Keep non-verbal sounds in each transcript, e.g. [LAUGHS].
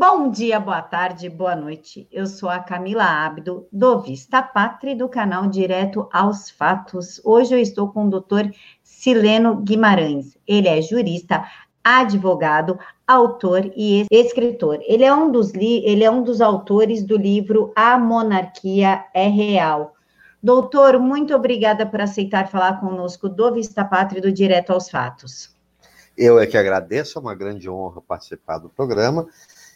Bom dia, boa tarde, boa noite. Eu sou a Camila Abdo, do Vista Pátria do canal Direto aos Fatos. Hoje eu estou com o doutor Sileno Guimarães. Ele é jurista, advogado, autor e escritor. Ele é um dos, ele é um dos autores do livro A Monarquia é Real. Doutor, muito obrigada por aceitar falar conosco do Vista Pátria do Direto aos Fatos. Eu é que agradeço, é uma grande honra participar do programa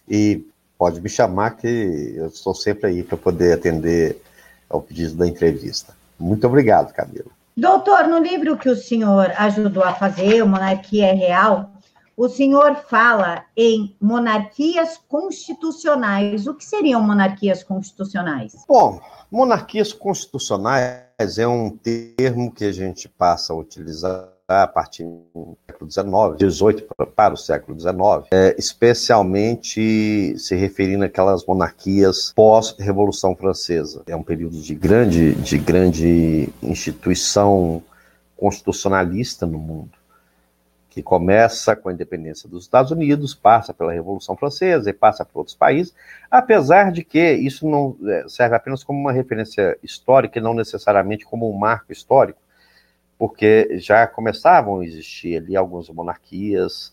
e pode me chamar que eu estou sempre aí para poder atender ao pedido da entrevista. Muito obrigado, Camilo. Doutor, no livro que o senhor ajudou a fazer, o Monarquia é Real, o senhor fala em monarquias constitucionais. O que seriam monarquias constitucionais? Bom, monarquias constitucionais é um termo que a gente passa a utilizar a partir do século XIX, XVIII para o século XIX, é, especialmente se referindo àquelas monarquias pós-Revolução Francesa. É um período de grande, de grande instituição constitucionalista no mundo que começa com a independência dos Estados Unidos, passa pela Revolução Francesa e passa por outros países, apesar de que isso não é, serve apenas como uma referência histórica e não necessariamente como um marco histórico, porque já começavam a existir ali algumas monarquias,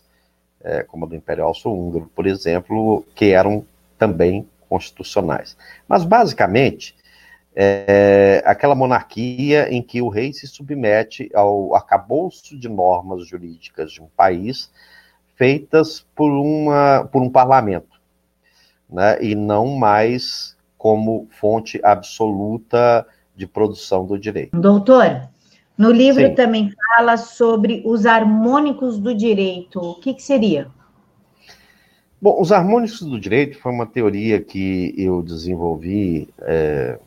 é, como a do Império Austro-Húngaro, por exemplo, que eram também constitucionais. Mas, basicamente, é aquela monarquia em que o rei se submete ao arcabouço de normas jurídicas de um país feitas por, uma, por um parlamento, né, e não mais como fonte absoluta de produção do direito. Doutor, no livro Sim. também fala sobre os harmônicos do direito. O que, que seria? Bom, os harmônicos do direito foi uma teoria que eu desenvolvi é,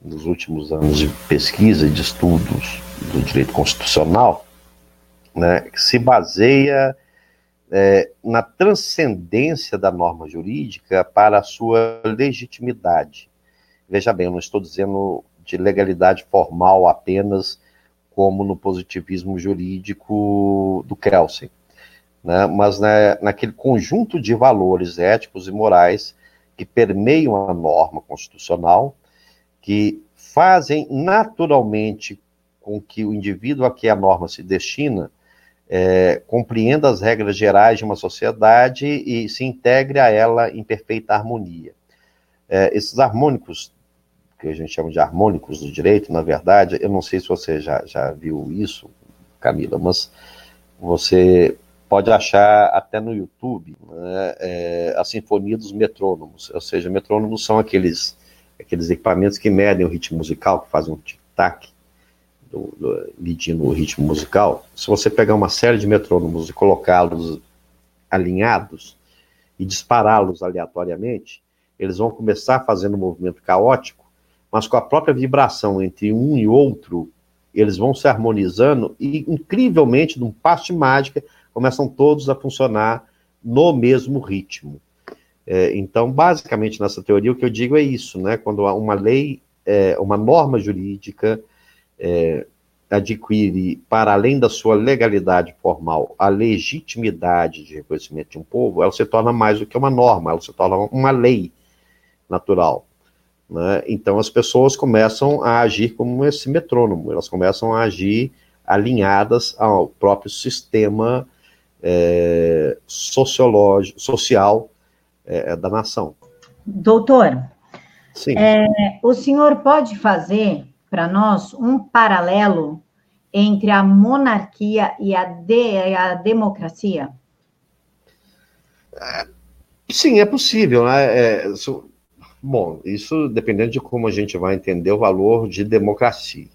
nos últimos anos de pesquisa e de estudos do direito constitucional, né, que se baseia é, na transcendência da norma jurídica para a sua legitimidade. Veja bem, eu não estou dizendo de legalidade formal apenas como no positivismo jurídico do Kelsen, né? mas né, naquele conjunto de valores éticos e morais que permeiam a norma constitucional, que fazem naturalmente com que o indivíduo a que a norma se destina é, compreenda as regras gerais de uma sociedade e se integre a ela em perfeita harmonia. É, esses harmônicos que a gente chama de harmônicos do direito, na verdade, eu não sei se você já, já viu isso, Camila, mas você pode achar até no YouTube né, é, a sinfonia dos metrônomos, ou seja, metrônomos são aqueles, aqueles equipamentos que medem o ritmo musical, que fazem um tic-tac, medindo o ritmo musical. Se você pegar uma série de metrônomos e colocá-los alinhados e dispará-los aleatoriamente, eles vão começar fazendo um movimento caótico mas com a própria vibração entre um e outro, eles vão se harmonizando e, incrivelmente, num passo de mágica, começam todos a funcionar no mesmo ritmo. É, então, basicamente, nessa teoria, o que eu digo é isso, né? Quando uma lei, é, uma norma jurídica é, adquire, para além da sua legalidade formal, a legitimidade de reconhecimento de um povo, ela se torna mais do que uma norma, ela se torna uma lei natural. Né? Então as pessoas começam a agir como esse metrônomo, elas começam a agir alinhadas ao próprio sistema é, sociológico, social é, da nação. Doutor, é, o senhor pode fazer para nós um paralelo entre a monarquia e a, de, a democracia? É, sim, é possível. Né? É, Bom, isso dependendo de como a gente vai entender o valor de democracia.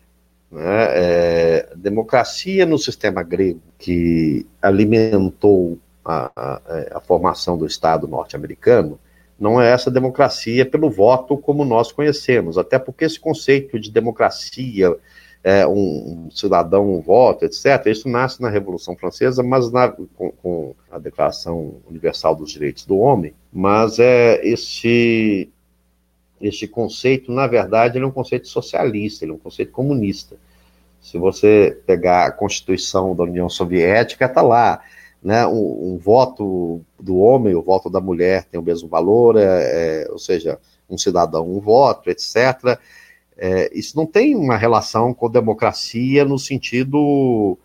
Né? É, democracia no sistema grego, que alimentou a, a, a formação do Estado norte-americano, não é essa democracia pelo voto como nós conhecemos, até porque esse conceito de democracia, é, um, um cidadão, um voto, etc., isso nasce na Revolução Francesa, mas na, com, com, a Declaração Universal dos Direitos do Homem, mas é esse este conceito, na verdade, é um conceito socialista, é um conceito comunista. Se você pegar a Constituição da União Soviética, está lá. né, um, um, voto do homem, o voto da mulher tem o mesmo valor, é, é, ou seja, um cidadão, um voto, etc. É, isso não tem uma relação com democracia no sentido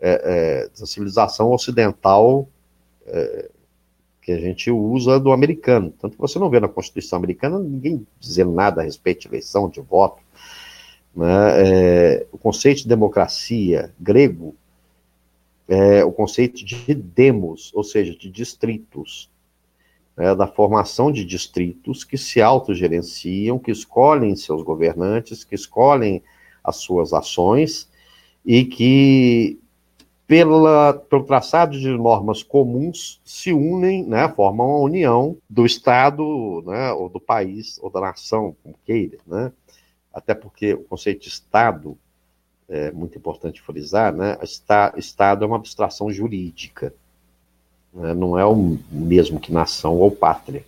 é, é, da civilização ocidental é, que a gente usa do americano. Tanto que você não vê na Constituição americana ninguém dizendo nada a respeito de eleição, de voto. Né? É, o conceito de democracia grego é o conceito de demos, ou seja, de distritos né, da formação de distritos que se autogerenciam, que escolhem seus governantes, que escolhem as suas ações e que, pela, pelo traçado de normas comuns, se unem, né, formam a união do Estado, né, ou do país, ou da nação, como queira, né? até porque o conceito de Estado é muito importante frisar, né? Estado é uma abstração jurídica né, não é o mesmo que nação ou pátria.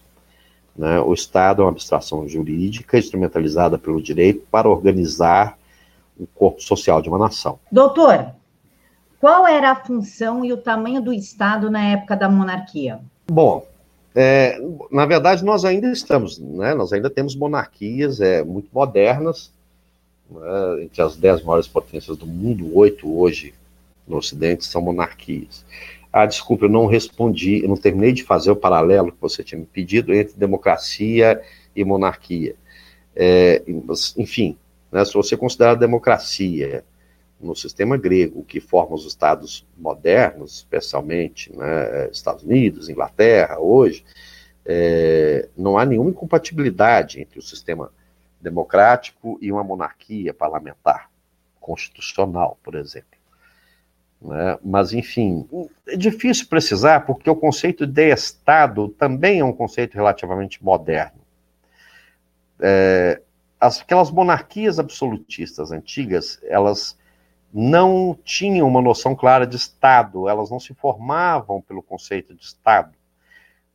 Né? O Estado é uma abstração jurídica instrumentalizada pelo direito para organizar o corpo social de uma nação. Doutor, qual era a função e o tamanho do Estado na época da monarquia? Bom, é, na verdade, nós ainda estamos, né, nós ainda temos monarquias é, muito modernas, né, entre as dez maiores potências do mundo, oito hoje no Ocidente são monarquias. Ah, desculpa, eu não respondi, eu não terminei de fazer o paralelo que você tinha me pedido entre democracia e monarquia. É, enfim, né, se você considerar a democracia no sistema grego, que forma os estados modernos, especialmente né, Estados Unidos, Inglaterra, hoje, é, não há nenhuma incompatibilidade entre o sistema democrático e uma monarquia parlamentar, constitucional, por exemplo. Né? Mas, enfim, é difícil precisar, porque o conceito de Estado também é um conceito relativamente moderno. É, as, aquelas monarquias absolutistas antigas, elas não tinham uma noção clara de Estado, elas não se formavam pelo conceito de Estado.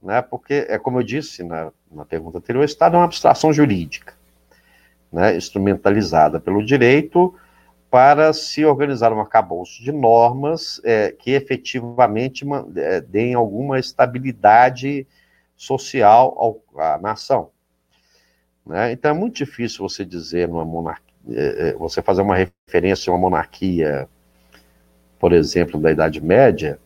Né? Porque, é como eu disse na, na pergunta anterior, o Estado é uma abstração jurídica, né? instrumentalizada pelo direito para se organizar um arcabouço de normas é, que efetivamente é, deem alguma estabilidade social ao, à nação. Né? Então é muito difícil você dizer numa monarquia, você fazer uma referência a uma monarquia, por exemplo, da Idade Média,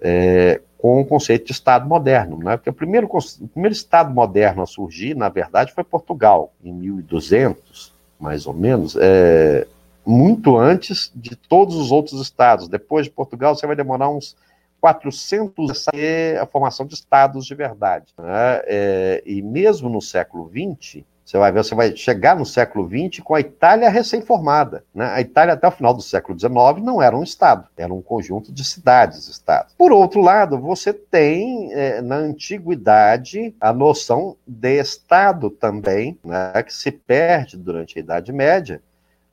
é, com o conceito de Estado moderno, né? porque o primeiro, o primeiro Estado moderno a surgir, na verdade, foi Portugal, em 1200, mais ou menos, é, muito antes de todos os outros estados. Depois de Portugal, você vai demorar uns 400 a a formação de estados de verdade. Né? É, e mesmo no século XX, você vai ver, você vai chegar no século XX com a Itália recém-formada. Né? A Itália, até o final do século XIX, não era um Estado, era um conjunto de cidades-estados. Por outro lado, você tem, é, na antiguidade, a noção de Estado também, né, que se perde durante a Idade Média,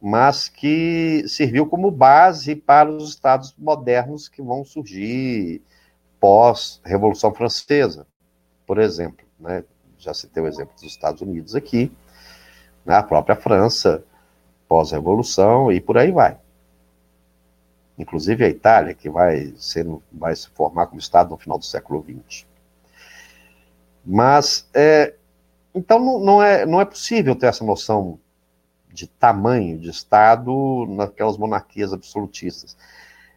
mas que serviu como base para os estados modernos que vão surgir pós-Revolução Francesa, por exemplo. Né? Já citei o exemplo dos Estados Unidos aqui, né? a própria França, pós-Revolução, e por aí vai. Inclusive a Itália, que vai, ser, vai se formar como Estado no final do século XX. Mas, é, então, não, não, é, não é possível ter essa noção de tamanho de Estado naquelas monarquias absolutistas.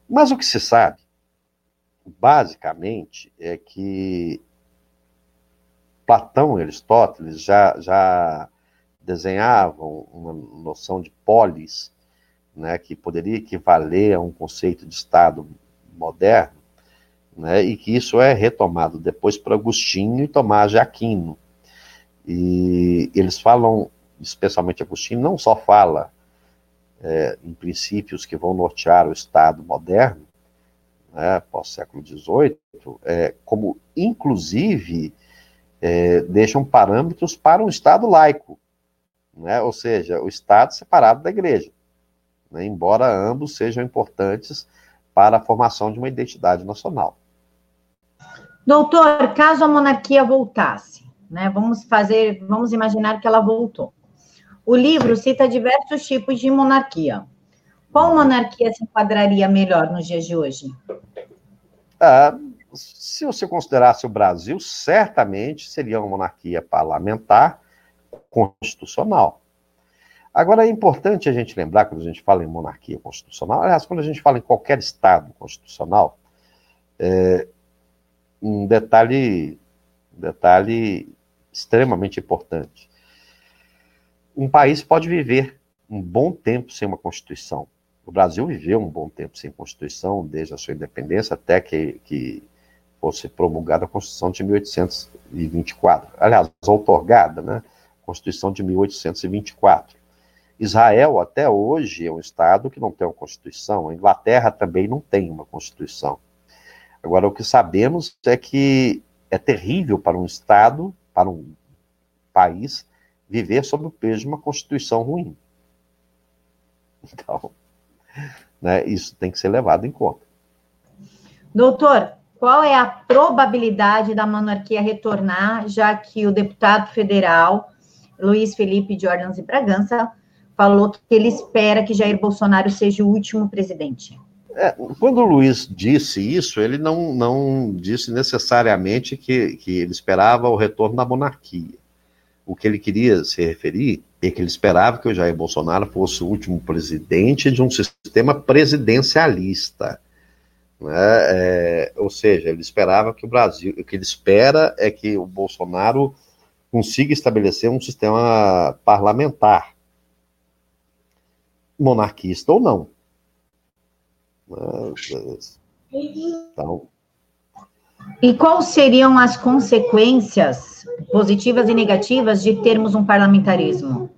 Mas o que se sabe, basicamente, é que Platão e Aristóteles já, já desenhavam uma noção de polis, né, que poderia equivaler a um conceito de Estado moderno, né, e que isso é retomado depois por Agostinho e Tomás de Aquino. E eles falam especialmente Agostinho, não só fala é, em princípios que vão nortear o Estado moderno, né, pós-século XVIII, é, como inclusive é, deixam parâmetros para um Estado laico, né, ou seja, o Estado separado da Igreja, né, embora ambos sejam importantes para a formação de uma identidade nacional. Doutor, caso a monarquia voltasse, né, vamos fazer, vamos imaginar que ela voltou. O livro cita diversos tipos de monarquia. Qual monarquia se enquadraria melhor nos dias de hoje? Ah, se você considerasse o Brasil, certamente seria uma monarquia parlamentar constitucional. Agora, é importante a gente lembrar, quando a gente fala em monarquia constitucional, aliás, quando a gente fala em qualquer Estado constitucional, é, um detalhe, detalhe extremamente importante. Um país pode viver um bom tempo sem uma Constituição. O Brasil viveu um bom tempo sem Constituição, desde a sua independência até que, que fosse promulgada a Constituição de 1824. Aliás, outorgada, né? Constituição de 1824. Israel, até hoje, é um Estado que não tem uma Constituição. A Inglaterra também não tem uma Constituição. Agora, o que sabemos é que é terrível para um Estado, para um país, viver sob o peso de uma Constituição ruim. Então, né, isso tem que ser levado em conta. Doutor, qual é a probabilidade da monarquia retornar, já que o deputado federal Luiz Felipe Jordans e Bragança falou que ele espera que Jair Bolsonaro seja o último presidente? É, quando o Luiz disse isso, ele não, não disse necessariamente que, que ele esperava o retorno da monarquia. O que ele queria se referir é que ele esperava que o Jair Bolsonaro fosse o último presidente de um sistema presidencialista. Né? É, ou seja, ele esperava que o Brasil, o que ele espera é que o Bolsonaro consiga estabelecer um sistema parlamentar, monarquista ou não. Então. E quais seriam as consequências positivas e negativas de termos um parlamentarismo?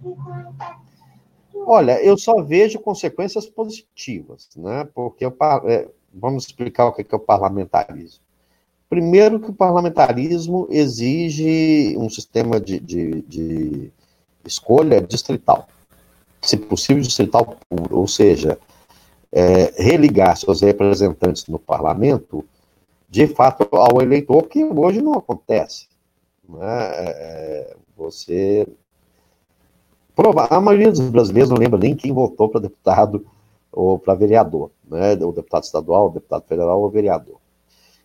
Olha, eu só vejo consequências positivas, né? Porque eu, é, vamos explicar o que é o parlamentarismo. Primeiro, que o parlamentarismo exige um sistema de, de, de escolha distrital, se possível, distrital puro, ou seja, é, religar seus representantes no parlamento, de fato, ao eleitor, que hoje não acontece. Né? É, você. A maioria dos brasileiros não lembra nem quem votou para deputado ou para vereador, né? o deputado estadual, o deputado federal ou vereador.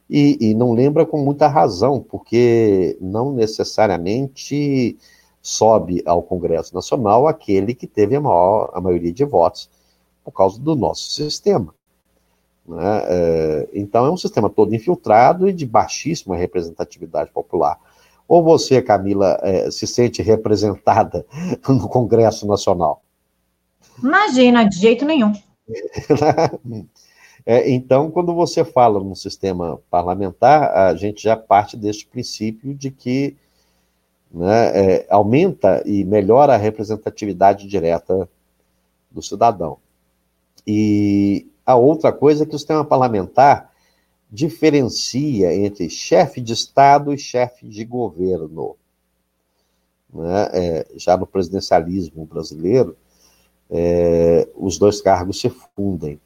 E, e não lembra com muita razão, porque não necessariamente sobe ao Congresso Nacional aquele que teve a, maior, a maioria de votos por causa do nosso sistema. Né? É, então é um sistema todo infiltrado e de baixíssima representatividade popular. Ou você, Camila, é, se sente representada [LAUGHS] no Congresso Nacional? Imagina, de jeito nenhum. É, então, quando você fala no sistema parlamentar, a gente já parte desse princípio de que né, é, aumenta e melhora a representatividade direta do cidadão. E a outra coisa é que o sistema parlamentar diferencia entre chefe de Estado e chefe de governo. Né? É, já no presidencialismo brasileiro, é, os dois cargos se fundem.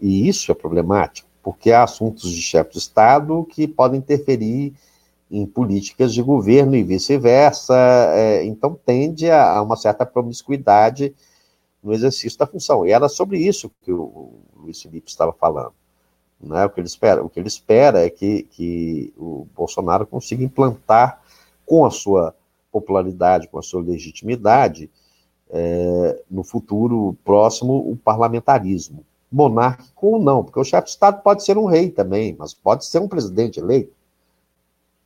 E isso é problemático, porque há assuntos de chefe de Estado que podem interferir em políticas de governo e vice-versa, é, então tende a, a uma certa promiscuidade no exercício da função. E era sobre isso que o Luiz Felipe estava falando. Né? O, que ele espera, o que ele espera é que, que o Bolsonaro consiga implantar, com a sua popularidade, com a sua legitimidade, é, no futuro próximo, o parlamentarismo. Monárquico ou não, porque o chefe de Estado pode ser um rei também, mas pode ser um presidente eleito.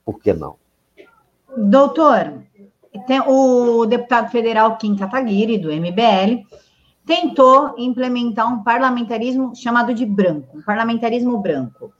Por que não? Doutor, tem o deputado federal Kim Kataguiri, do MBL, tentou implementar um parlamentarismo chamado de branco, um parlamentarismo branco.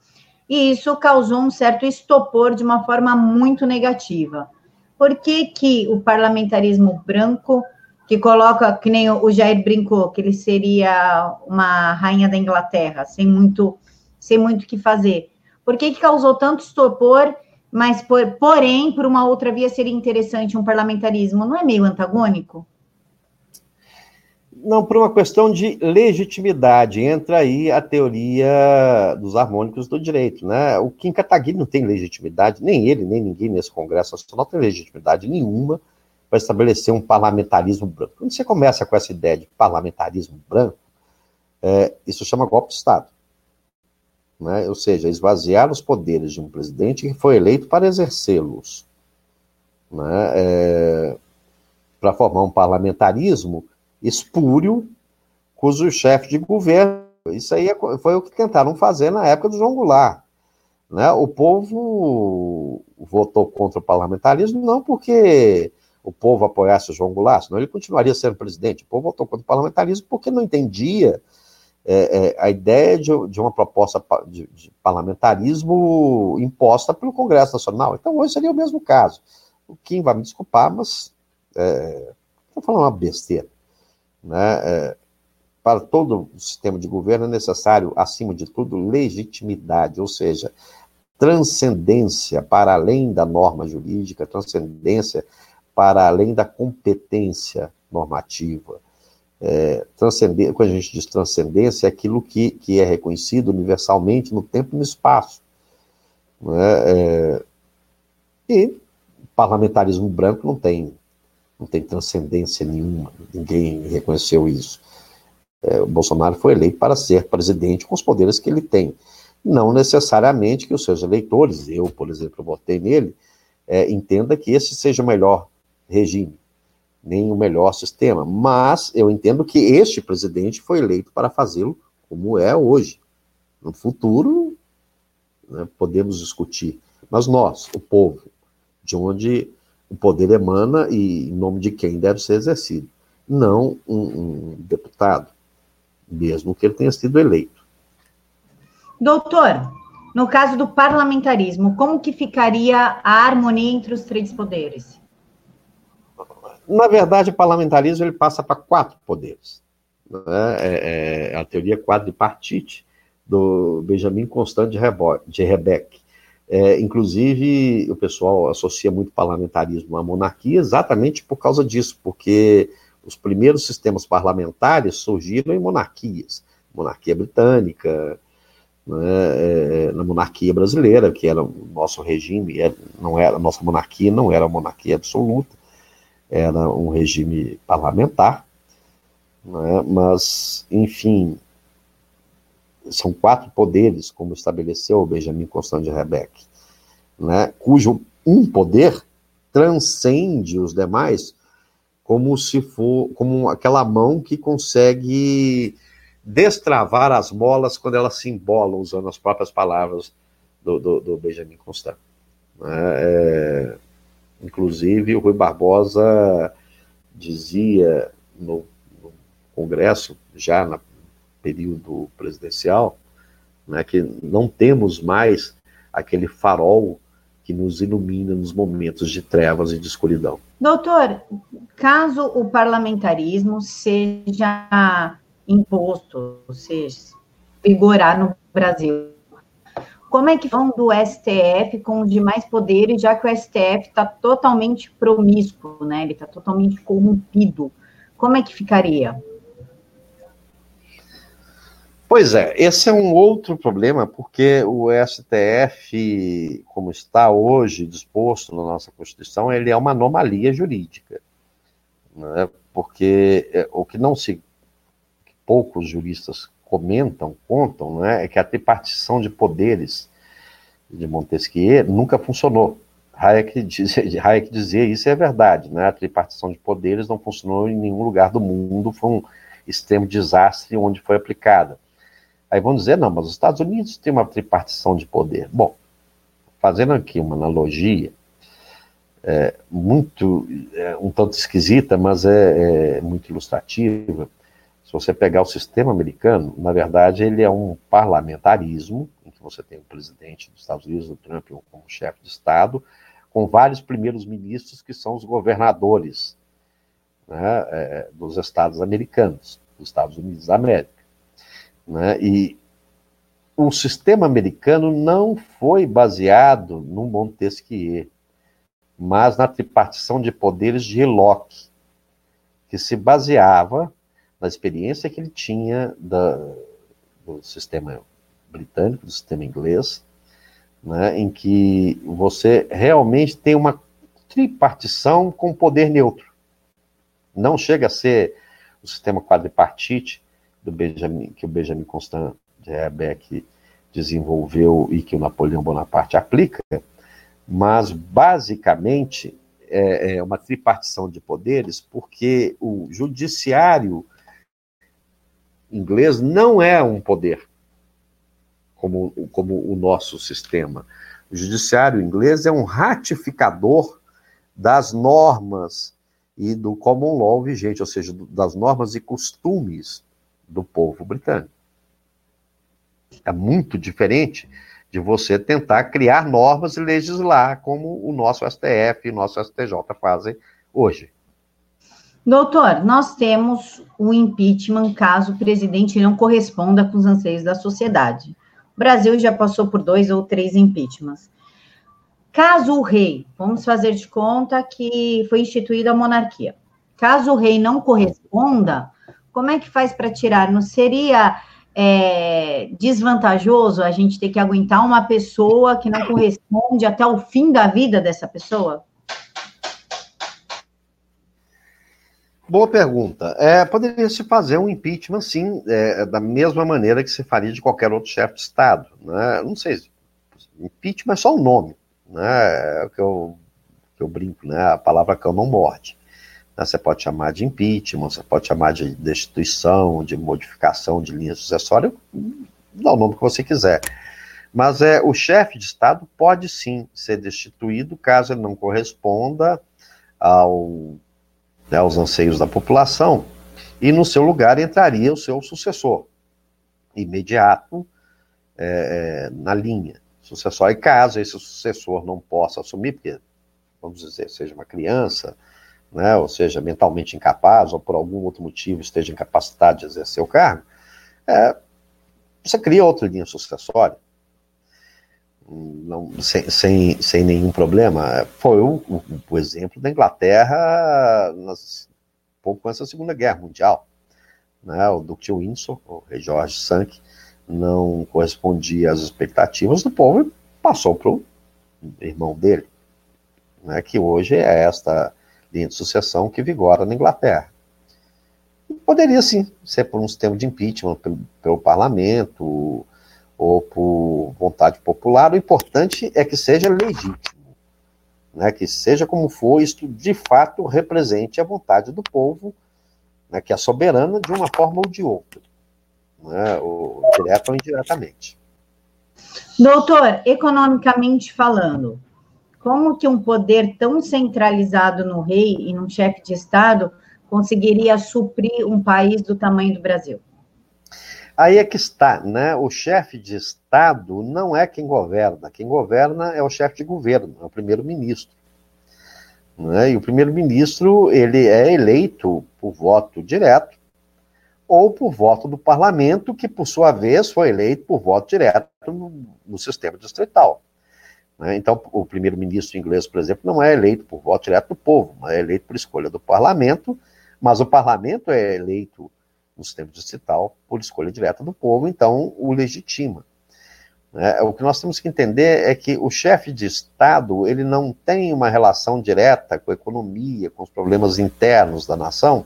E isso causou um certo estopor de uma forma muito negativa. Por que, que o parlamentarismo branco, que coloca, que nem o Jair brincou, que ele seria uma rainha da Inglaterra, sem muito sem muito o que fazer? Por que, que causou tanto estopor, mas, por, porém, por uma outra via seria interessante um parlamentarismo? Não é meio antagônico? Não, por uma questão de legitimidade. Entra aí a teoria dos harmônicos do direito, né? O Kim Kataguiri não tem legitimidade, nem ele, nem ninguém nesse Congresso Nacional tem legitimidade nenhuma para estabelecer um parlamentarismo branco. Quando você começa com essa ideia de parlamentarismo branco, é, isso chama golpe de Estado. né? ou seja, esvaziar os poderes de um presidente que foi eleito para exercê-los, né? é, para formar um parlamentarismo espúrio, cujo chefe de governo. Isso aí é foi o que tentaram fazer na época do João Goulart. Né? O povo votou contra o parlamentarismo não porque o povo apoiasse o João Goulart, senão ele continuaria sendo presidente. O povo votou contra o parlamentarismo porque não entendia é, é, a ideia de, de uma proposta de, de, parlamentarismo imposta pelo Congresso Nacional. Então, hoje seria o mesmo caso. O Kim vai me desculpar, mas estou é, falando uma besteira. Né? É, para todo o sistema de governo é necessário, acima de tudo, legitimidade, ou seja, transcendência para além da norma jurídica, transcendência para além da competência normativa. É, transcender, quando a gente diz transcendência, é aquilo que, que é reconhecido universalmente no tempo e no espaço. Né? É, e parlamentarismo branco não tem, não tem transcendência nenhuma, ninguém reconheceu isso. É, o Bolsonaro foi eleito para ser presidente com os poderes que ele tem. Não necessariamente que os seus eleitores, eu, por exemplo, votei nele, é, entenda que esse seja o melhor regime nem o melhor sistema, mas eu entendo que este presidente foi eleito para fazê-lo como é hoje. No futuro, né, podemos discutir, mas nós, o povo, de onde o poder emana e em nome de quem deve ser exercido, não um, um deputado, mesmo que ele tenha sido eleito. Doutor, no caso do parlamentarismo, como que ficaria a harmonia entre os três poderes? Na verdade, o parlamentarismo ele passa para quatro poderes. Né? É, é, a teoria quadripartite do Benjamin Constant de, de Rebeck. É, inclusive, o pessoal associa muito parlamentarismo à monarquia exatamente por causa disso, porque os primeiros sistemas parlamentares surgiram em monarquias. Monarquia britânica, né, é, na monarquia brasileira, que era o nosso regime, é, não era, a nossa monarquia não era monarquia absoluta, era um regime parlamentar, né? mas, enfim, são quatro poderes, como estabeleceu Benjamin Constant de Rebeck, né? cujo um poder transcende os demais como se for como aquela mão que consegue destravar as molas quando elas se embolam, usando as próprias palavras do, do, do Benjamin Constant. Né? É, Inclusive, o Rui Barbosa dizia no, no Congresso, já no período presidencial, né, que não temos mais aquele farol que nos ilumina nos momentos de trevas e de escuridão. Doutor, caso o parlamentarismo seja imposto, ou seja, vigorar no Brasil, como é que vão do STF com os demais poderes, já que o STF está totalmente promíscuo, né? Ele está totalmente corrompido. Como é que ficaria? Pois é, esse é um outro problema, porque o STF, como está hoje disposto na nossa Constituição, ele é uma anomalia jurídica. Né? Porque é, o que não se. poucos juristas comentam, contam, né, é que a tripartição de poderes de Montesquieu nunca funcionou. Hayek, [LAUGHS] Hayek dizia isso é verdade, né? A tripartição de poderes não funcionou em nenhum lugar do mundo, foi um extremo desastre onde foi aplicada. Aí vão dizer, não, mas os Estados Unidos têm uma tripartição de poder. Bom, fazendo aqui uma analogia, é, muito, é, um tanto esquisita, mas é, é muito ilustrativa. Se você pegar o sistema americano, na verdade, ele é um parlamentarismo, em que você tem o presidente dos Estados Unidos, o Trump, como chefe de Estado, com vários primeiros ministros que são os governadores né, é, dos estados americanos, dos Estados Unidos da América. Né, e o sistema americano não foi baseado no Montesquieu, mas na tripartição de poderes de Locke, que se baseava na experiência que ele tinha da, do sistema britânico, do sistema inglês, né, em que você realmente tem uma tripartição com poder neutro. Não chega a ser o sistema quadripartite do Benjamin, que o Benjamin Constant de Rebeck desenvolveu e que o Napoleão Bonaparte aplica, mas basicamente é, é uma tripartição de poderes, porque o judiciário inglês não é um poder como, como o nosso sistema. O judiciário inglês é um ratificador das normas e do common law vigente, ou seja, das normas e costumes do povo britânico. É muito diferente de você tentar criar normas e legislar como o nosso STF e o nosso STJ fazem hoje. Doutor, nós temos o impeachment caso o presidente não corresponda com os anseios da sociedade. O Brasil já passou por dois ou três impeachments. Caso o rei, vamos fazer de conta que foi instituída a monarquia. Caso o rei não corresponda, como é que faz para tirar? Não seria é, desvantajoso a gente ter que aguentar uma pessoa que não corresponde até o fim da vida dessa pessoa? Boa pergunta. É, poderia se fazer um impeachment, sim, é, da mesma maneira que se faria de qualquer outro chefe de Estado. Né? Não sei, impeachment é só um nome. Né? É o que eu, que eu brinco, né? a palavra cão não morde. Né? Você pode chamar de impeachment, você pode chamar de destituição, de modificação de linha sucessória, dá o nome que você quiser. Mas é, o chefe de Estado pode sim ser destituído caso ele não corresponda ao né, aos anseios da população, e no seu lugar entraria o seu sucessor, imediato, é, é, na linha sucessória. E caso esse sucessor não possa assumir, porque, vamos dizer, seja uma criança, né, ou seja, mentalmente incapaz, ou por algum outro motivo esteja incapacitado de exercer o cargo, é, você cria outra linha sucessória não, sem, sem, sem nenhum problema. Foi o, o, o exemplo da Inglaterra nas, pouco antes da Segunda Guerra Mundial. Né? O Duque de Windsor, o rei George Sank, não correspondia às expectativas do povo e passou para o irmão dele, né? que hoje é esta linha de sucessão que vigora na Inglaterra. poderia sim ser por um sistema de impeachment pelo, pelo parlamento, ou por vontade popular, o importante é que seja legítimo, né, que seja como for, isto de fato represente a vontade do povo, né, que é soberana de uma forma ou de outra, né, ou direta ou indiretamente. Doutor, economicamente falando, como que um poder tão centralizado no rei e num chefe de Estado conseguiria suprir um país do tamanho do Brasil? Aí é que está, né? O chefe de Estado não é quem governa. Quem governa é o chefe de governo, é o primeiro-ministro. Né? E o primeiro-ministro ele é eleito por voto direto ou por voto do parlamento, que por sua vez foi eleito por voto direto no, no sistema distrital. Né? Então, o primeiro-ministro inglês, por exemplo, não é eleito por voto direto do povo, mas é eleito por escolha do parlamento, mas o parlamento é eleito no sistema distrital por escolha direta do povo, então o legitima. É, o que nós temos que entender é que o chefe de Estado ele não tem uma relação direta com a economia, com os problemas internos da nação,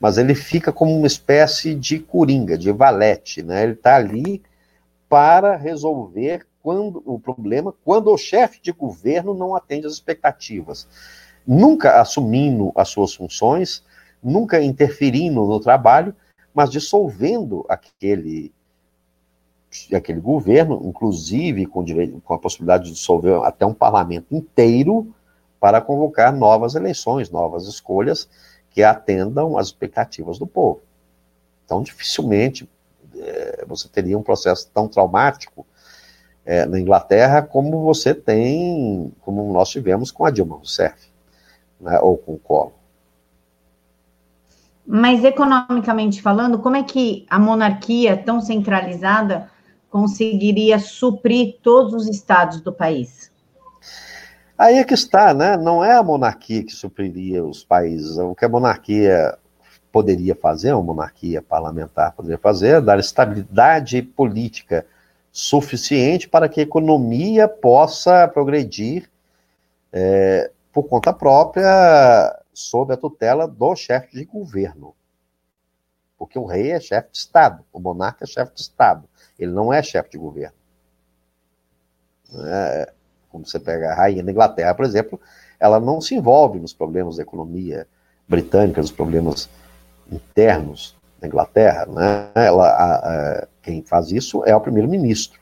mas ele fica como uma espécie de coringa, de valete, né? Ele está ali para resolver quando, o problema quando o chefe de governo não atende às expectativas, nunca assumindo as suas funções, nunca interferindo no trabalho, mas dissolvendo aquele, aquele governo, inclusive com, direito, com a possibilidade de dissolver até um parlamento inteiro para convocar novas eleições, novas escolhas que atendam às expectativas do povo. Então, dificilmente é, você teria um processo tão traumático é, na Inglaterra como você tem, como nós tivemos com a Dilma Rousseff, né, ou com o Collor. Mas economicamente falando, como é que a monarquia tão centralizada conseguiria suprir todos os estados do país? Aí é que está, né? Não é a monarquia que supriria os países. O que a monarquia poderia fazer, uma monarquia parlamentar poderia fazer, é dar estabilidade política suficiente para que a economia possa progredir é, por conta própria, sob a tutela do chefe de governo. Porque o rei é chefe de Estado, o monarca é chefe de Estado, ele não é chefe de governo. Né? Como você pega a rainha da Inglaterra, por exemplo, ela não se envolve nos problemas da economia britânica, nos problemas internos da Inglaterra. Né? Ela, a, a, quem faz isso é o primeiro-ministro.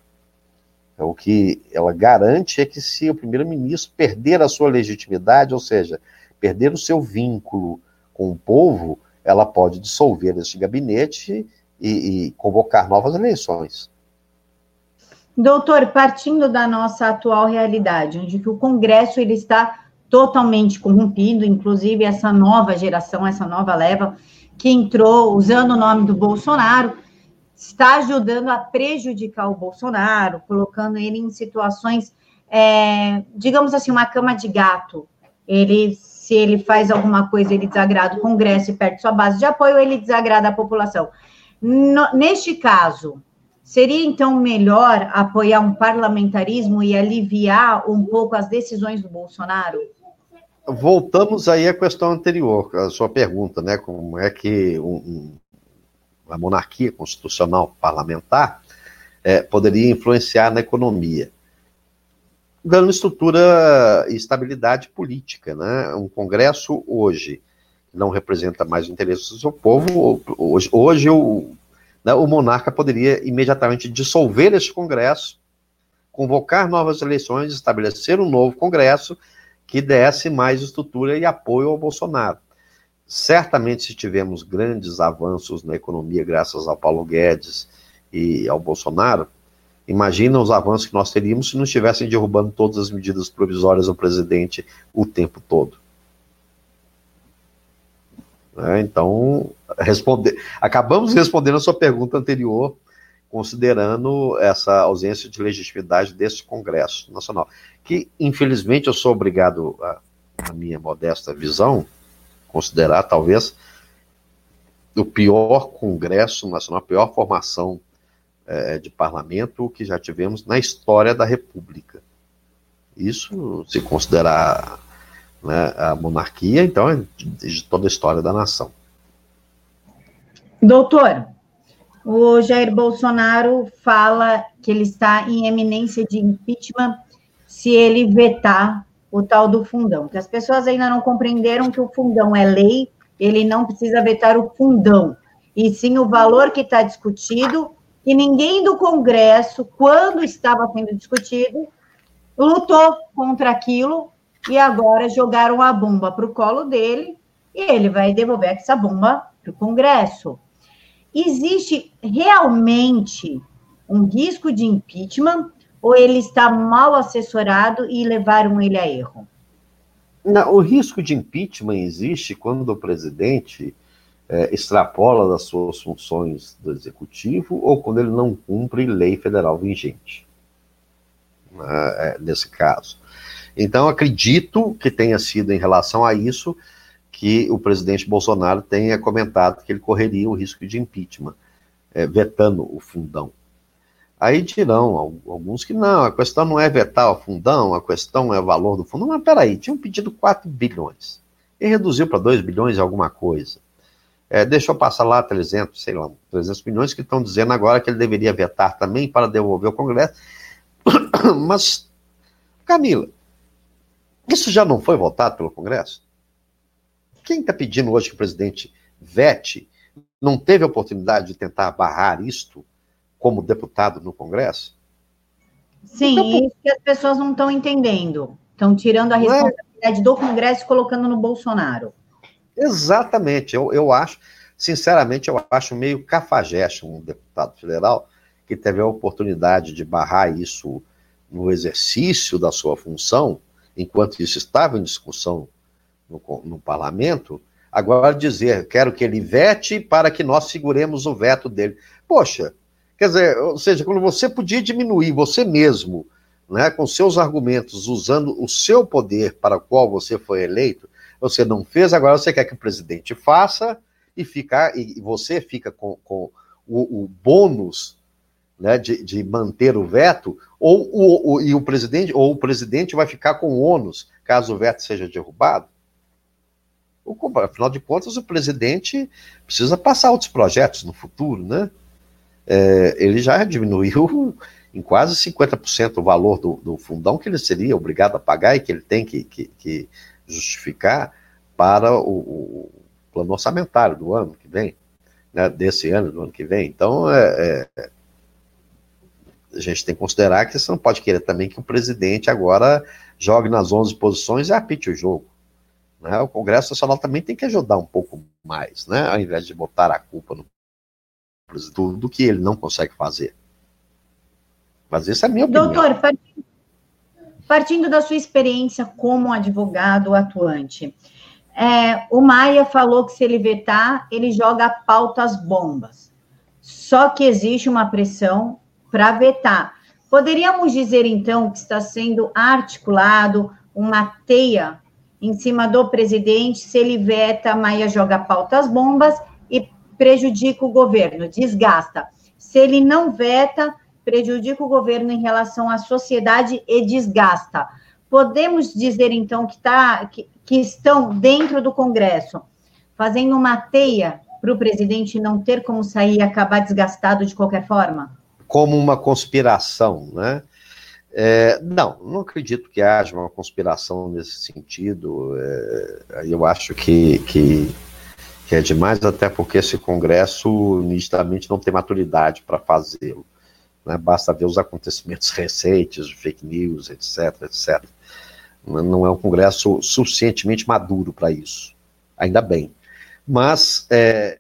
Então, o que ela garante é que se o primeiro-ministro perder a sua legitimidade, ou seja, perder o seu vínculo com o povo, ela pode dissolver este gabinete e, e convocar novas eleições. Doutor, partindo da nossa atual realidade, onde o Congresso ele está totalmente corrompido, inclusive essa nova geração, essa nova leva que entrou usando o nome do Bolsonaro, está ajudando a prejudicar o Bolsonaro, colocando ele em situações, é, digamos assim, uma cama de gato. Ele, se ele faz alguma coisa, ele desagrada o Congresso e perde sua base de apoio, ele desagrada a população. No, neste caso, seria então melhor apoiar um parlamentarismo e aliviar um pouco as decisões do Bolsonaro? voltamos aí à questão anterior, a sua pergunta, né? Como é que um, a monarquia constitucional parlamentar é, poderia influenciar na economia? Dando estrutura e estabilidade política, né? Um Congresso hoje não representa mais os interesses do seu povo, hoje, hoje o, né, o monarca poderia imediatamente dissolver esse Congresso, convocar novas eleições, estabelecer um novo Congresso que desse mais estrutura e apoio ao Bolsonaro. Certamente, se tivermos grandes avanços na economia, graças ao Paulo Guedes e ao Bolsonaro, imagina os avanços que nós teríamos se não estivessem derrubando todas as medidas provisórias do presidente o tempo todo. É, então, responder, acabamos respondendo a sua pergunta anterior considerando essa ausência de legitimidade desse Congresso Nacional, que infelizmente eu sou obrigado, a, a minha modesta visão, considerar talvez o pior Congresso Nacional, a pior formação é, de parlamento que já tivemos na história da República. Isso, se considerar né, a monarquia, então é de toda a história da nação. Doutor, o Jair Bolsonaro fala que ele está em eminência de impeachment se ele vetar o tal do fundão, que as pessoas ainda não compreenderam que o fundão é lei, ele não precisa vetar o fundão, e sim o valor que está discutido, e ninguém do Congresso, quando estava sendo discutido, lutou contra aquilo, e agora jogaram a bomba para o colo dele, e ele vai devolver essa bomba para o Congresso existe realmente um risco de impeachment ou ele está mal assessorado e levaram ele a erro? Não, o risco de impeachment existe quando o presidente é, extrapola das suas funções do executivo ou quando ele não cumpre lei federal vigente. Né, é, nesse caso. Então, acredito que tenha sido em relação a isso que o presidente Bolsonaro tenha comentado que ele correria o risco de impeachment, é, vetando o fundão. Aí dirão alguns que não, a questão não é vetar o fundão, a questão é o valor do fundão. Mas peraí, tinham pedido 4 bilhões. E reduziu para 2 bilhões alguma coisa. É, deixou passar lá 300, sei lá, 300 milhões que estão dizendo agora que ele deveria vetar também para devolver o Congresso. [COUGHS] Mas, Camila, isso já não foi votado pelo Congresso? Quem está pedindo hoje que o presidente vete não teve a oportunidade de tentar barrar isto como deputado no Congresso? Sim, então, isso que as pessoas não estão entendendo. Estão tirando a é? responsabilidade é? do Congresso e colocando no Bolsonaro. Exatamente. Eu, eu acho, sinceramente, eu acho meio cafajeste um deputado federal que teve a oportunidade de barrar isso no exercício da sua função, enquanto isso estava em discussão no, no parlamento, agora dizer, quero que ele vete para que nós seguremos o veto dele. Poxa, quer dizer, ou seja, quando você podia diminuir você mesmo, né, com seus argumentos, usando o seu poder para o qual você foi eleito, você não fez, agora você quer que o presidente faça e ficar e você fica com, com o, o, bônus né, de, de, manter o veto, ou o, o, e o presidente, ou o presidente vai ficar com o ônus caso o veto seja derrubado. Afinal de contas, o presidente precisa passar outros projetos no futuro, né? É, ele já diminuiu [LAUGHS] em quase 50% o valor do, do, fundão que ele seria obrigado a pagar e que ele tem que, que, que justificar para o, o, plano orçamentário do ano que vem, né, desse ano, do ano que vem. Então, é, é, a gente tem que considerar que você não pode querer também que o presidente agora jogue nas 11 posições e apite o jogo. Né? O Congresso Nacional também tem que ajudar um pouco mais, né? ao invés de botar a culpa no do, do que ele não consegue fazer. Mas essa é a minha opinião. Doutor, partindo, da sua experiência como advogado atuante, é, o Maia falou que se ele vetar, ele joga pautas bombas. Só que existe uma pressão para vetar. Poderíamos dizer, então, que está sendo articulado uma teia em cima do presidente, se ele veta, Maia joga pautas bombas e prejudica o governo, desgasta. Se ele não veta, prejudica o governo em relação à sociedade e desgasta. Podemos dizer, então, que, tá, que, que estão dentro do Congresso fazendo uma teia para o presidente não ter como sair e acabar desgastado de qualquer forma? Como uma conspiração, né? É, não, não acredito que haja uma conspiração nesse sentido. É, eu acho que, que, que, é demais, até porque esse Congresso nitidamente não tem maturidade para fazê-lo. Né? Basta ver os acontecimentos recentes, fake news, etc, etc. Não é um Congresso suficientemente maduro para isso. Ainda bem. Mas é,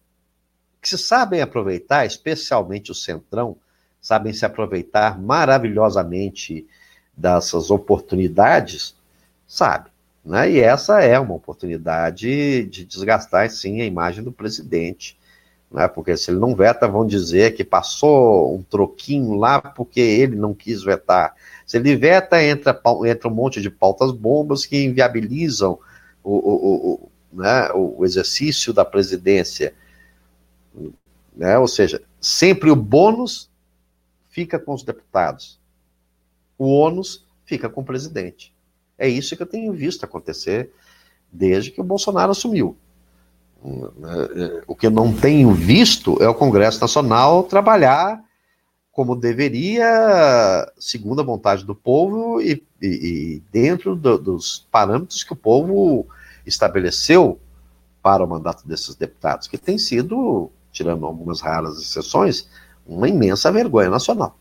que se sabem aproveitar, especialmente o Centrão, sabem se aproveitar maravilhosamente dessas oportunidades, sabe? Né? E essa é uma oportunidade de desgastar, sim, a imagem do presidente. Né? Porque se ele não veta, vão dizer que passou um troquinho lá porque ele não quis vetar. Se ele veta, entra, entra um monte de pautas bombas que inviabilizam o, o, o, né, o exercício da presidência. Né? Ou seja, sempre o bônus fica com os deputados. O ônus fica com o presidente. É isso que eu tenho visto acontecer desde que o Bolsonaro assumiu. O que eu não tenho visto é o Congresso Nacional trabalhar como deveria, segundo a vontade do povo e, e, e dentro do, dos parâmetros que o povo estabeleceu para o mandato desses deputados, que tem sido, tirando algumas raras exceções, uma imensa vergonha nacional.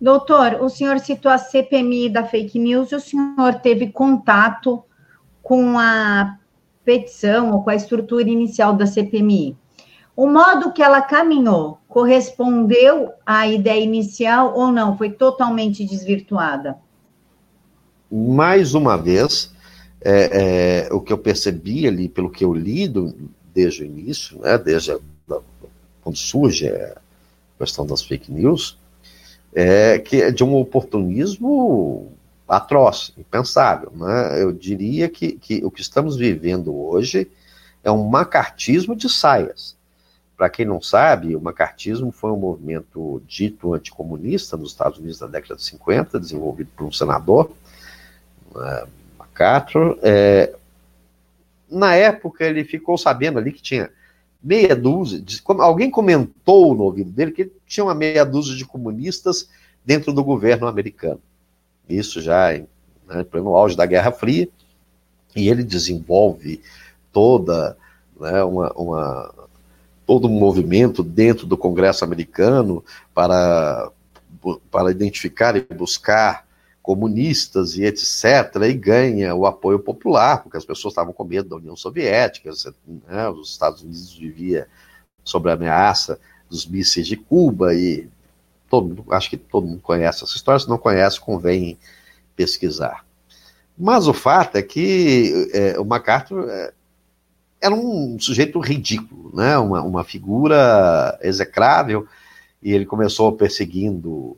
Doutor, o senhor citou a CPMI da fake news e o senhor teve contato com a petição ou com a estrutura inicial da CPMI. O modo que ela caminhou correspondeu à ideia inicial ou não? Foi totalmente desvirtuada? Mais uma vez, é, é, o que eu percebi ali, pelo que eu li do, desde o início, né, desde a, quando surge a questão das fake news, é que é de um oportunismo atroz, impensável. Né? Eu diria que, que o que estamos vivendo hoje é um macartismo de saias. Para quem não sabe, o macartismo foi um movimento dito anticomunista nos Estados Unidos na década de 50, desenvolvido por um senador, uh, MacArthur. É, na época, ele ficou sabendo ali que tinha meia dúzia, de, alguém comentou no ouvido dele que tinha uma meia dúzia de comunistas dentro do governo americano. Isso já em né, pleno auge da Guerra Fria, e ele desenvolve toda né, uma, uma, todo um movimento dentro do Congresso americano para, para identificar e buscar comunistas e etc., e ganha o apoio popular, porque as pessoas estavam com medo da União Soviética, né, os Estados Unidos vivia sob a ameaça dos mísseis de Cuba, e todo acho que todo mundo conhece essa história, se não conhece, convém pesquisar. Mas o fato é que é, o MacArthur é, era um sujeito ridículo, né? uma, uma figura execrável, e ele começou perseguindo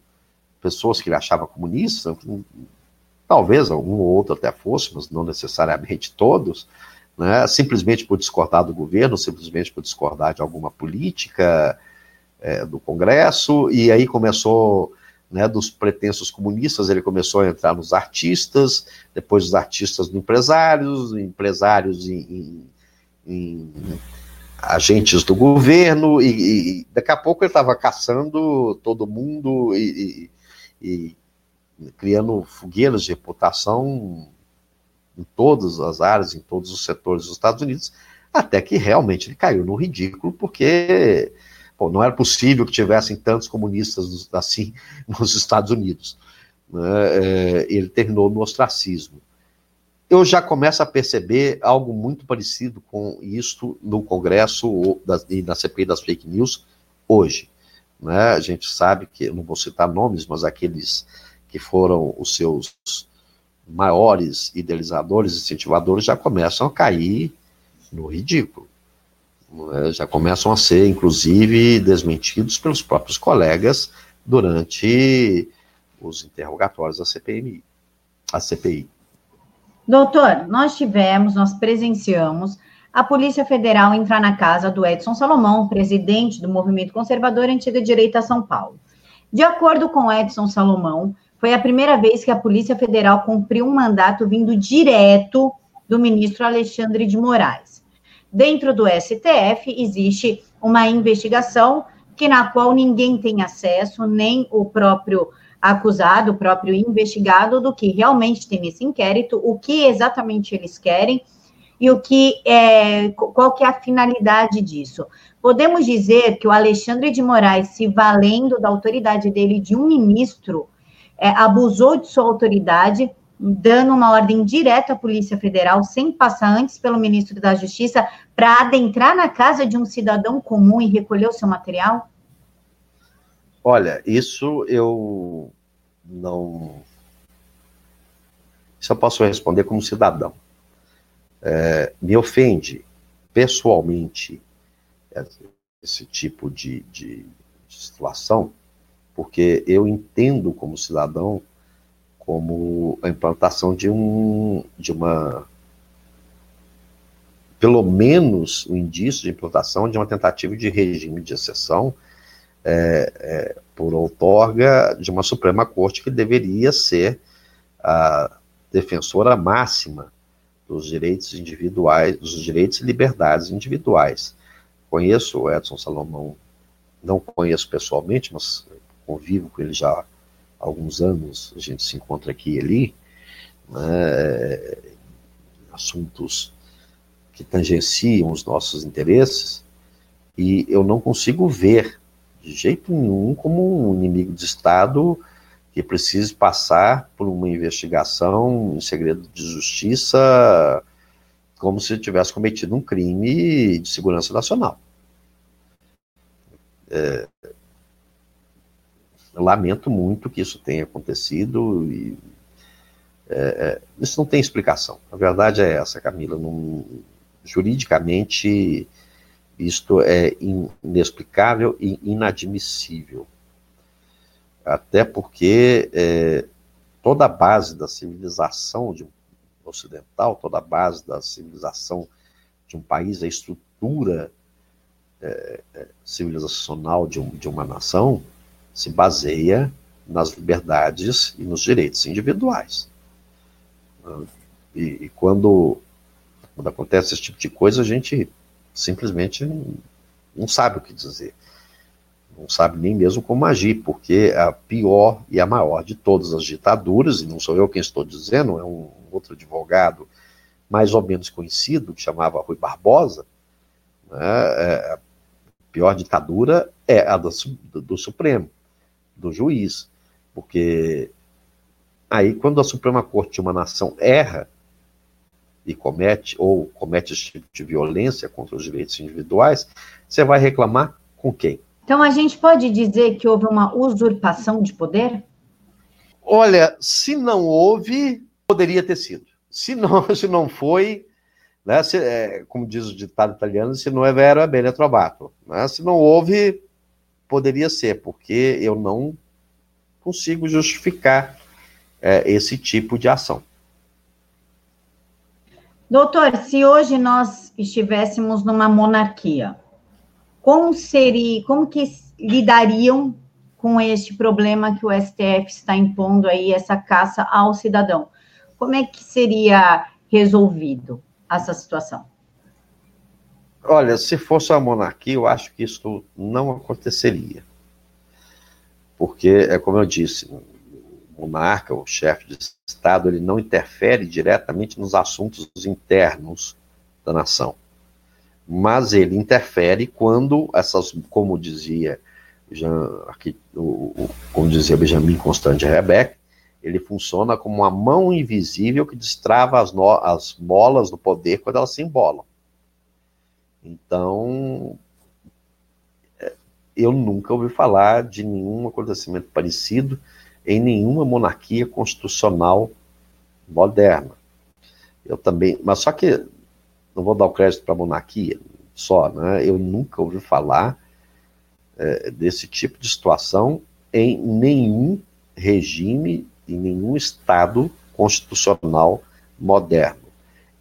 pessoas que ele achava comunista, talvez um ou outro até fosse, mas não necessariamente todos, né, simplesmente por discordar do governo, simplesmente por discordar de alguma política é, do Congresso, e aí começou, né, dos pretensos comunistas, ele começou a entrar nos artistas, depois os artistas no empresários, empresários em, em, em agentes do governo, e, e, daqui a pouco ele estava caçando todo mundo e, e, criando fogueiras de reputação em todas as áreas, em todos os setores dos Estados Unidos, até que realmente ele caiu no ridículo, porque Bom, não era possível que tivessem tantos comunistas assim [LAUGHS] nos Estados Unidos. Né? É, ele terminou no ostracismo. Eu já começo a perceber algo muito parecido com isso no Congresso e na CPI das fake news hoje. Né? A gente sabe que, não vou citar nomes, mas aqueles que foram os seus maiores idealizadores, incentivadores, já começam a cair no ridículo já começam a ser, inclusive, desmentidos pelos próprios colegas durante os interrogatórios da CPMI, a CPI. Doutor, nós tivemos, nós presenciamos a Polícia Federal entrar na casa do Edson Salomão, presidente do Movimento Conservador Antiga Direita São Paulo. De acordo com Edson Salomão, foi a primeira vez que a Polícia Federal cumpriu um mandato vindo direto do ministro Alexandre de Moraes. Dentro do STF existe uma investigação que na qual ninguém tem acesso, nem o próprio acusado, o próprio investigado, do que realmente tem nesse inquérito, o que exatamente eles querem e o que é, qual que é a finalidade disso. Podemos dizer que o Alexandre de Moraes, se valendo da autoridade dele de um ministro, é, abusou de sua autoridade dando uma ordem direta à Polícia Federal, sem passar antes pelo ministro da Justiça, para adentrar na casa de um cidadão comum e recolher o seu material? Olha, isso eu não. Isso eu posso responder como cidadão. É, me ofende pessoalmente esse tipo de, de, de situação, porque eu entendo como cidadão como a implantação de um de uma pelo menos o um indício de implantação de uma tentativa de regime de exceção é, é, por outorga de uma Suprema Corte que deveria ser a defensora máxima dos direitos individuais, dos direitos e liberdades individuais. Conheço o Edson Salomão, não conheço pessoalmente, mas convivo com ele já alguns anos, a gente se encontra aqui e ali, né, assuntos que tangenciam os nossos interesses, e eu não consigo ver de jeito nenhum como um inimigo de Estado que precise passar por uma investigação em segredo de justiça como se tivesse cometido um crime de segurança nacional. É, lamento muito que isso tenha acontecido e é, é, isso não tem explicação. A verdade é essa, Camila. Não, juridicamente, isto é inexplicável e inadmissível. Até porque é, toda a base da civilização de, ocidental, toda a base da civilização de um país, a estrutura é, é civilizacional de, um, de uma nação, se baseia nas liberdades e nos direitos individuais. E, e quando, quando, acontece esse tipo de coisa, a gente simplesmente não, não sabe o que dizer. Não sabe nem mesmo como agir, porque a pior e a maior de todas as ditaduras, e não sou eu quem estou dizendo, é um outro advogado mais ou menos conhecido, que chamava Rui Barbosa, né, é, a pior ditadura é a do, do Supremo do juiz. Porque aí, quando a Suprema Corte de uma nação erra e comete, ou comete esse tipo de violência contra os direitos individuais, você vai reclamar com quem? Então, a gente pode dizer que houve uma usurpação de poder? Olha, se não houve, poderia ter sido. Se não, [LAUGHS] se não foi, né, se, é, como diz o ditado italiano, se não é vero, é bene trovato. Né? Se não houve, poderia ser, porque eu não consigo justificar é, esse tipo de ação. Doutor, se hoje nós estivéssemos numa monarquia, como seria, como que lidariam com este problema que o STF está impondo aí, essa caça ao cidadão? Como é que seria resolvido essa situação? Olha, se fosse a monarquia, eu acho que isso não aconteceria. Porque, é como eu disse, o monarca, o chefe de Estado, ele não interfere diretamente nos assuntos internos da nação. Mas ele interfere quando essas, como dizia, Jean, aqui, o, como dizia Benjamin Constant de Rebeck, ele funciona como uma mão invisível que destrava as, no, as bolas do poder quando elas se embolam. Então, é, eu nunca ouvi falar de nenhum acontecimento parecido em nenhuma monarquia constitucional moderna. Eu também, mas só que não vou dar o crédito para a monarquia só, né? Eu nunca ouvi falar é, desse tipo de situação em nenhum regime, em nenhum estado constitucional moderno,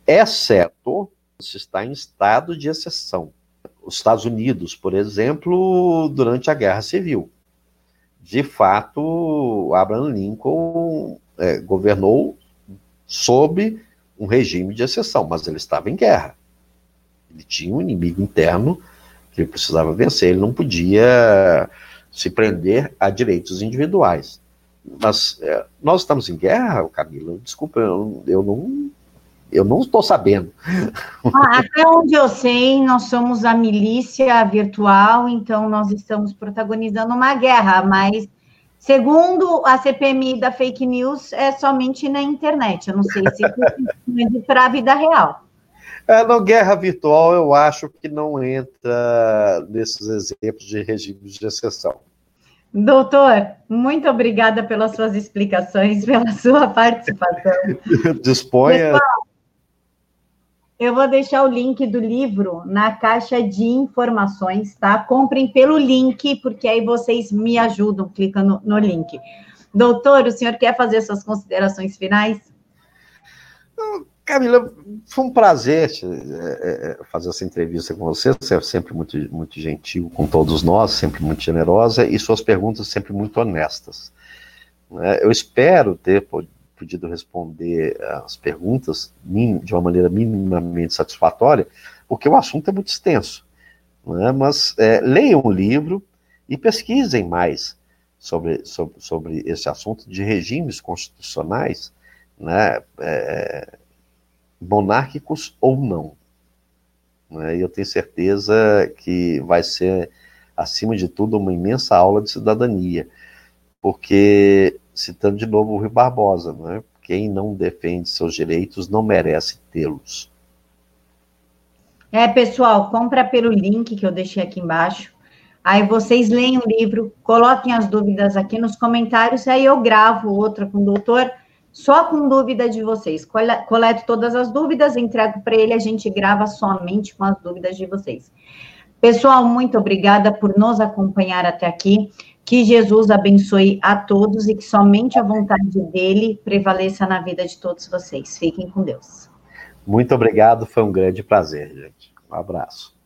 exceto se está em estado de exceção. Os Estados Unidos, por exemplo, durante a Guerra Civil. De fato, Abraham Lincoln é, governou sob um regime de exceção, mas ele estava em guerra. Ele tinha um inimigo interno que ele precisava vencer, ele não podia se prender a direitos individuais. Mas é, nós estamos em guerra, Camila? Desculpa, eu, eu não eu não estou sabendo. Ah, até onde eu sei, nós somos a milícia virtual, então nós estamos protagonizando uma guerra, mas segundo a CPMI da fake news, é somente na internet. Eu não sei se [LAUGHS] é para a vida real. É, guerra virtual, eu acho que não entra nesses exemplos de regimes de exceção. Doutor, muito obrigada pelas suas explicações, [LAUGHS] pela sua participação. Disponha. Pessoal, eu vou deixar o link do livro na caixa de informações, tá? Comprem pelo link, porque aí vocês me ajudam clicando no link. Doutor, o senhor quer fazer suas considerações finais? Camila, foi um prazer é, é, fazer essa entrevista com você. Você é sempre muito, muito gentil com todos nós, sempre muito generosa e suas perguntas sempre muito honestas. Né? Eu espero ter podido responder as perguntas de uma maneira minimamente satisfatória, porque o assunto é muito extenso. Né? Mas é, leiam o livro e pesquisem mais sobre, sobre, sobre esse assunto de regimes constitucionais, né? É, monárquicos ou não. Né? E eu tenho certeza que vai ser, acima de tudo, uma imensa aula de cidadania, porque citando de novo o Rui Barbosa, né? quem não defende seus direitos não merece tê-los. É, pessoal, compra pelo link que eu deixei aqui embaixo. Aí vocês leem o livro, coloquem as dúvidas aqui nos comentários, aí eu gravo outra com o doutor, só com dúvida de vocês. Coleto todas as dúvidas, entrego para ele, a gente grava somente com as dúvidas de vocês. Pessoal, muito obrigada por nos acompanhar até aqui. Que Jesus abençoe a todos e que somente a vontade dele prevaleça na vida de todos vocês. Fiquem com Deus. Muito obrigado, foi um grande prazer, gente. Um abraço.